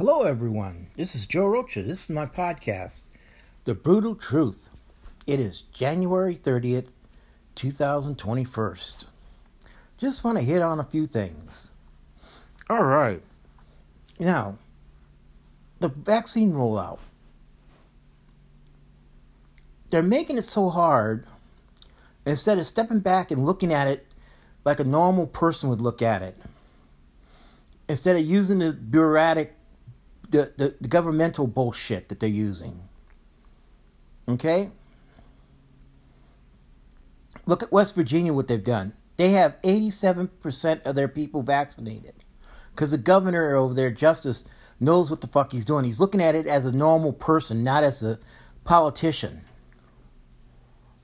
Hello, everyone. This is Joe Rocha. This is my podcast, The Brutal Truth. It is January 30th, 2021. Just want to hit on a few things. All right. Now, the vaccine rollout. They're making it so hard instead of stepping back and looking at it like a normal person would look at it. Instead of using the bureaucratic the, the, the governmental bullshit that they're using. Okay? Look at West Virginia, what they've done. They have 87% of their people vaccinated. Because the governor over there, Justice, knows what the fuck he's doing. He's looking at it as a normal person, not as a politician.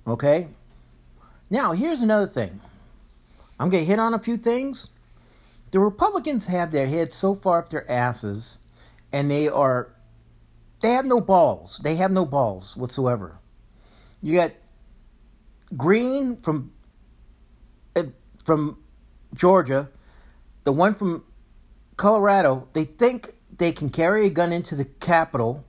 Okay? Now, here's another thing. I'm going to hit on a few things. The Republicans have their heads so far up their asses and they are they have no balls. They have no balls whatsoever. You got Greene from uh, from Georgia, the one from Colorado. They think they can carry a gun into the Capitol,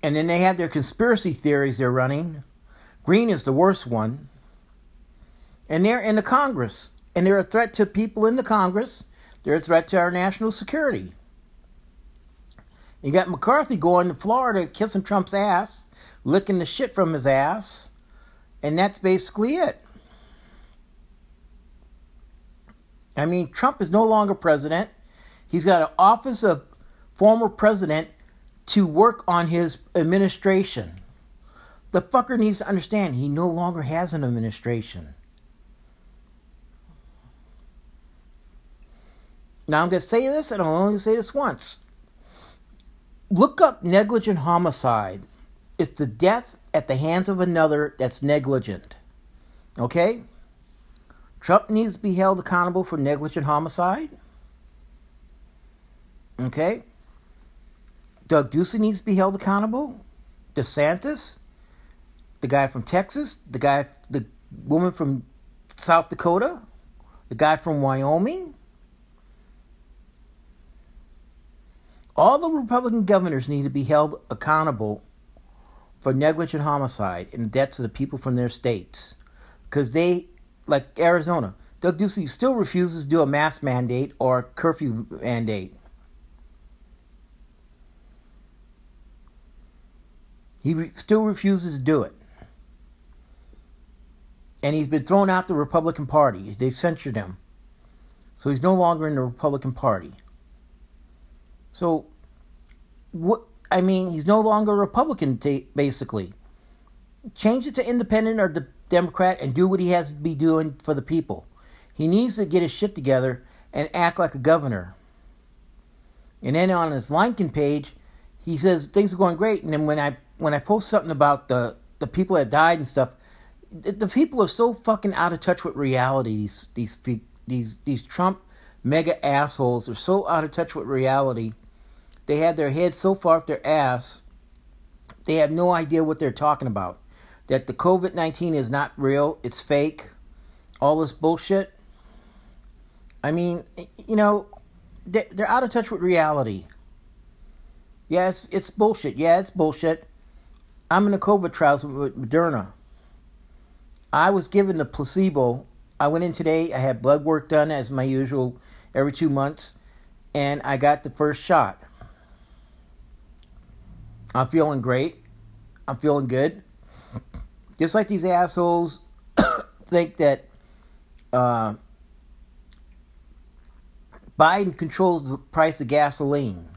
and then they have their conspiracy theories they're running. Greene is the worst one, and they're in the Congress, and they're a threat to people in the Congress they're a threat to our national security. You got McCarthy going to Florida kissing Trump's ass, licking the shit from his ass, and that's basically it. I mean, Trump is no longer president. He's got an office of former president to work on his administration. The fucker needs to understand he no longer has an administration. Now I'm going to say this, and I'm only say this once. Look up negligent homicide. It's the death at the hands of another that's negligent. Okay? Trump needs to be held accountable for negligent homicide. Okay? Doug Ducey needs to be held accountable. DeSantis, the guy from Texas, the guy, the woman from South Dakota, the guy from Wyoming. All the Republican governors need to be held accountable for negligent homicide and deaths of the people from their states. Because they, like Arizona, Doug Ducey still refuses to do a mask mandate or curfew mandate. He re- still refuses to do it. And he's been thrown out the Republican Party. They've censured him. So he's no longer in the Republican Party. So, what? I mean, he's no longer a Republican, t- basically. Change it to independent or the Democrat and do what he has to be doing for the people. He needs to get his shit together and act like a governor. And then on his LinkedIn page, he says things are going great. And then when I when I post something about the the people that died and stuff, the, the people are so fucking out of touch with reality. These these these these Trump MAGA assholes are so out of touch with reality they have their heads so far up their ass, they have no idea what they're talking about. That the COVID 19 is not real, it's fake, all this bullshit. I mean, you know, they're out of touch with reality. Yeah, it's, it's bullshit. Yeah, it's bullshit. I'm in the COVID trials with Moderna. I was given the placebo. I went in today. I had blood work done as my usual every two months, and I got the first shot. I'm feeling great. I'm feeling good. Just like these assholes think that uh, Biden controls the price of gasoline.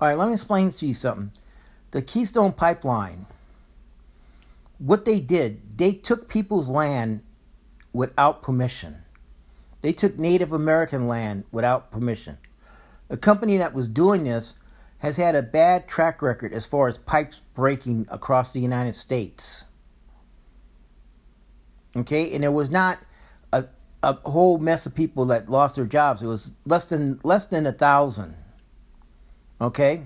All right, let me explain to you something. The Keystone Pipeline, what they did, they took people's land without permission. They took Native American land without permission. The company that was doing this has had a bad track record as far as pipes breaking across the United States. Okay, and there was not a, a whole mess of people that lost their jobs. It was less than less than a thousand. Okay.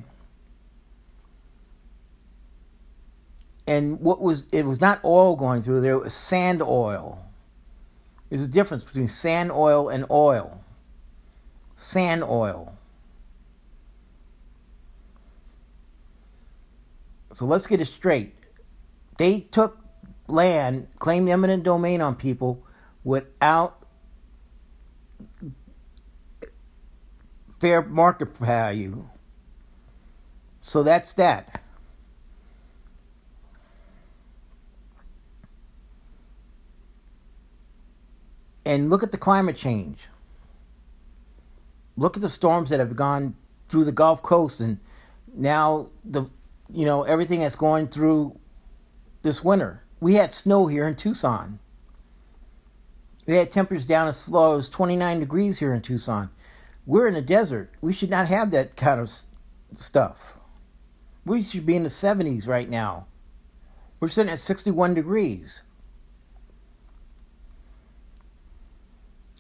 And what was it was not oil going through there, it was sand oil. There's a difference between sand oil and oil. Sand oil. So let's get it straight. They took land, claimed eminent domain on people without fair market value. So that's that. And look at the climate change. Look at the storms that have gone through the Gulf Coast and now the you know everything that's going through this winter. We had snow here in Tucson. We had temperatures down as low as 29 degrees here in Tucson. We're in a desert. We should not have that kind of stuff. We should be in the 70s right now. We're sitting at 61 degrees.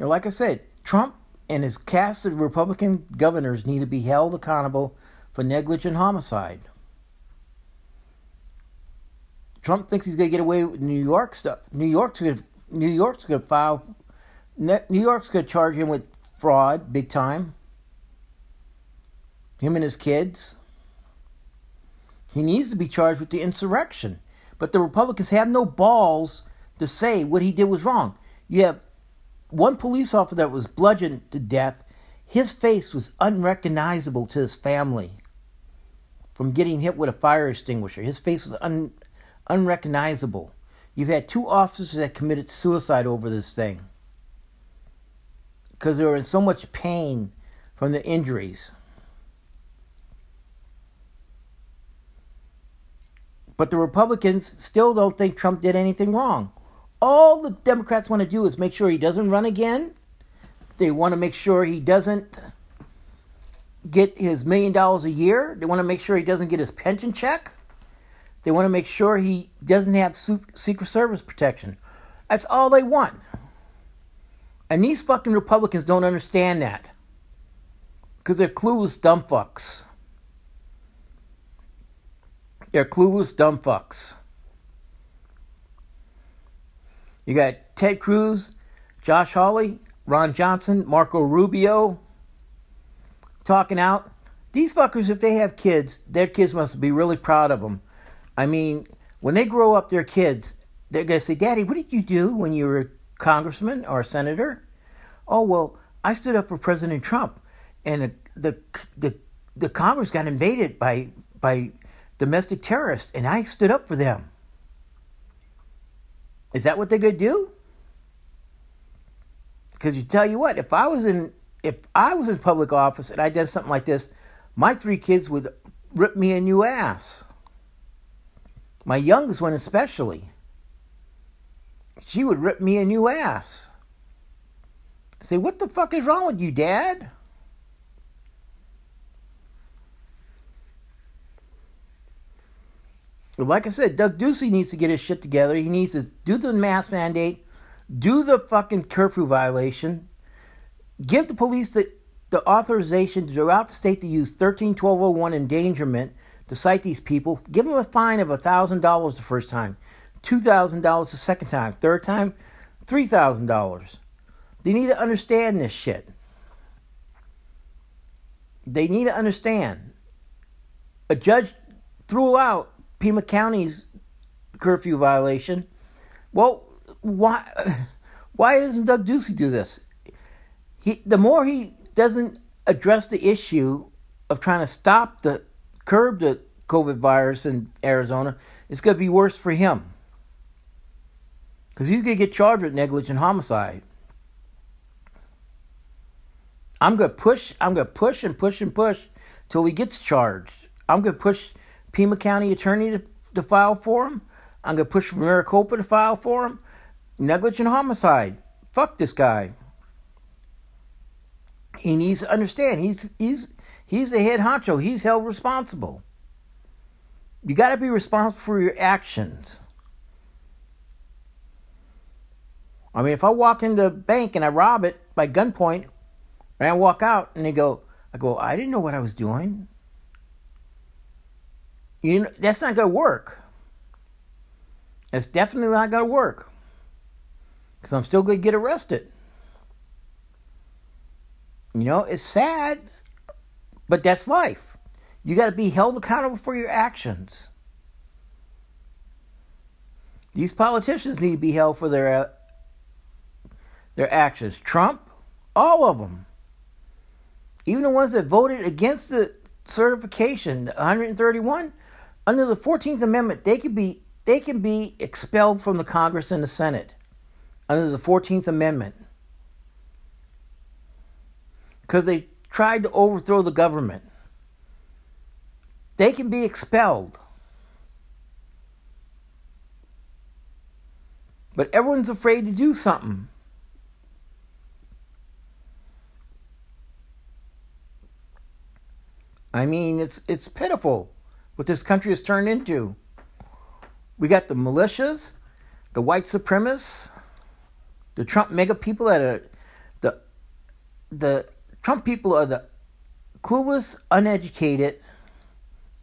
Like I said, Trump and his cast of Republican governors need to be held accountable for negligent homicide. Trump thinks he's going to get away with New York stuff. New York's going to New York's going to file. New York's going to charge him with fraud, big time. Him and his kids. He needs to be charged with the insurrection. But the Republicans have no balls to say what he did was wrong. You have one police officer that was bludgeoned to death. His face was unrecognizable to his family from getting hit with a fire extinguisher. His face was un, unrecognizable. You've had two officers that committed suicide over this thing because they were in so much pain from the injuries. But the Republicans still don't think Trump did anything wrong. All the Democrats want to do is make sure he doesn't run again. They want to make sure he doesn't get his million dollars a year. They want to make sure he doesn't get his pension check. They want to make sure he doesn't have Secret Service protection. That's all they want. And these fucking Republicans don't understand that. Because they're clueless dumb fucks. They're clueless dumb fucks. You got Ted Cruz, Josh Hawley, Ron Johnson, Marco Rubio talking out. These fuckers, if they have kids, their kids must be really proud of them. I mean, when they grow up, their kids, they're going to say, Daddy, what did you do when you were a congressman or a senator? Oh, well, I stood up for President Trump, and the, the, the, Congress got invaded by, by domestic terrorists, and I stood up for them. Is that what they're going to do? Because you tell you what, if I was in if I was in public office and I did something like this, my three kids would rip me a new ass. My youngest one especially. She would rip me a new ass. say, what the fuck is wrong with you, Dad? like I said, Doug Ducey needs to get his shit together. He needs to do the mask mandate, do the fucking curfew violation, give the police the, the authorization throughout the state to use 131201 endangerment to cite these people. Give them a fine of $1,000 the first time, $2,000 the second time, third time, $3,000. They need to understand this shit. They need to understand. A judge threw out Pima County's curfew violation. Well, why why doesn't Doug Ducey do this? He the more he doesn't address the issue of trying to stop the curb the COVID virus in Arizona, it's going to be worse for him because he's going to get charged with negligent homicide. I'm going to push. I'm going to push and push and push till he gets charged. I'm going to push Pima County attorney to, to file for him. I'm going to push Maricopa to file for him. Negligent homicide. Fuck this guy. He needs to understand he's he's he's the head honcho. He's held responsible. You got to be responsible for your actions. I mean, if I walk into a bank and I rob it by gunpoint, and I walk out and they go, I go, I didn't know what I was doing. You know, that's not going to work. That's definitely not going to work. Because I'm still going to get arrested. You know, it's sad, but that's life. You got to be held accountable for your actions. These politicians need to be held for their uh, their actions. Trump, all of them. Even the ones that voted against the certification, 131, under the 14th Amendment, they could be they can be expelled from the Congress and the Senate under the 14th Amendment because they tried to overthrow the government. They can be expelled. But everyone's afraid to do something. I mean, it's it's pitiful what this country has turned into. We got the militias, the white supremacists, the Trump MAGA people that are the the Trump people are the clueless, uneducated,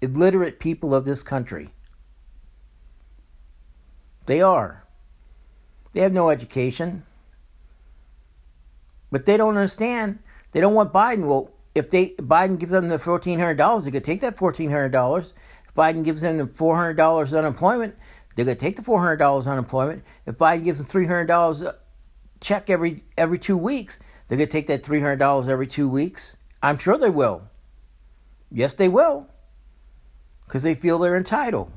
illiterate people of this country. They are. They have no education. But they don't understand. They don't want Biden. Well, if they Biden gives them the fourteen hundred dollars, they could take that fourteen hundred dollars. If Biden gives them the four hundred dollars unemployment, they're gonna take the four hundred dollars unemployment. If Biden gives them three hundred dollars uh, check every every two weeks, they're gonna take that three hundred dollars every two weeks. I'm sure they will. Yes, they will, because they feel they're entitled.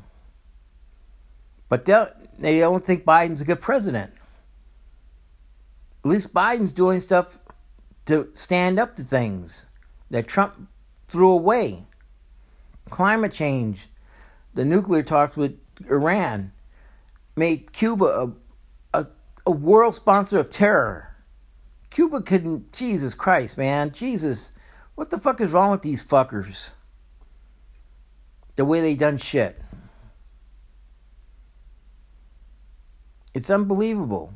But they don't think Biden's a good president. At least Biden's doing stuff to stand up to things that Trump threw away. Climate change, the nuclear talks with Iran made Cuba a, a, a world sponsor of terror. Cuba couldn't, Jesus Christ, man, Jesus, what the fuck is wrong with these fuckers? The way they done shit. It's unbelievable.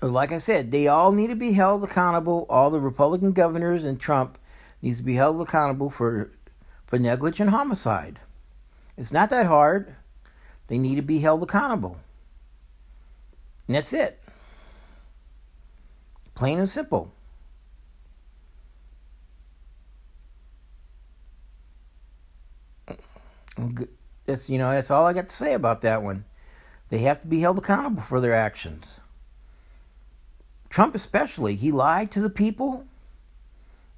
like I said, they all need to be held accountable. All the Republican governors and Trump needs to be held accountable for for negligent homicide. It's not that hard. They need to be held accountable. And that's it. Plain and simple. That's you know that's all I got to say about that one. They have to be held accountable for their actions. Trump especially, he lied to the people.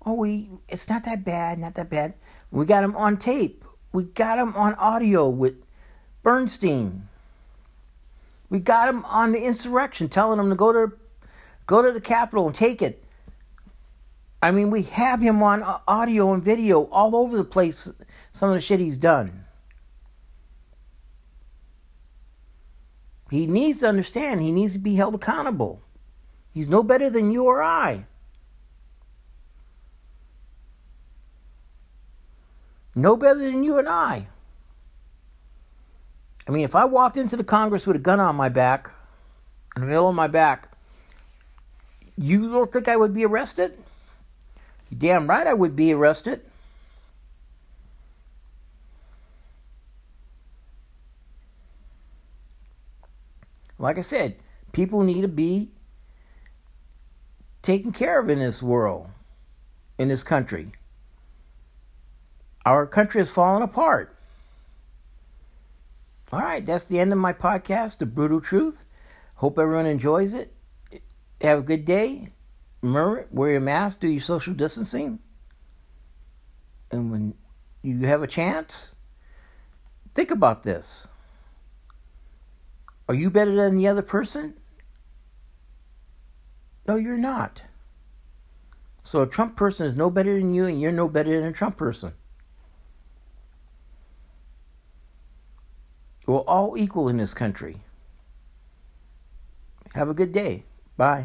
Oh, we it's not that bad, not that bad. We got him on tape. We got him on audio with Bernstein. We got him on the insurrection, telling him to go to go to the Capitol and take it. I mean, we have him on uh, audio and video all over the place. Some of the shit he's done. He needs to understand. He needs to be held accountable. He's no better than you or I. No better than you and I. I mean, if I walked into the Congress with a gun on my back, in the middle of my back, you don't think I would be arrested? You're damn right I would be arrested. Like I said, people need to be taken care of in this world, in this country. Our country has fallen apart. All right, that's the end of my podcast, The Brutal Truth. Hope everyone enjoys it. Have a good day. Remember, wear your mask, do your social distancing. And when you have a chance, think about this. Are you better than the other person? No, you're not. So a Trump person is no better than you, and you're no better than a Trump person. We're all equal in this country. Have a good day. Bye.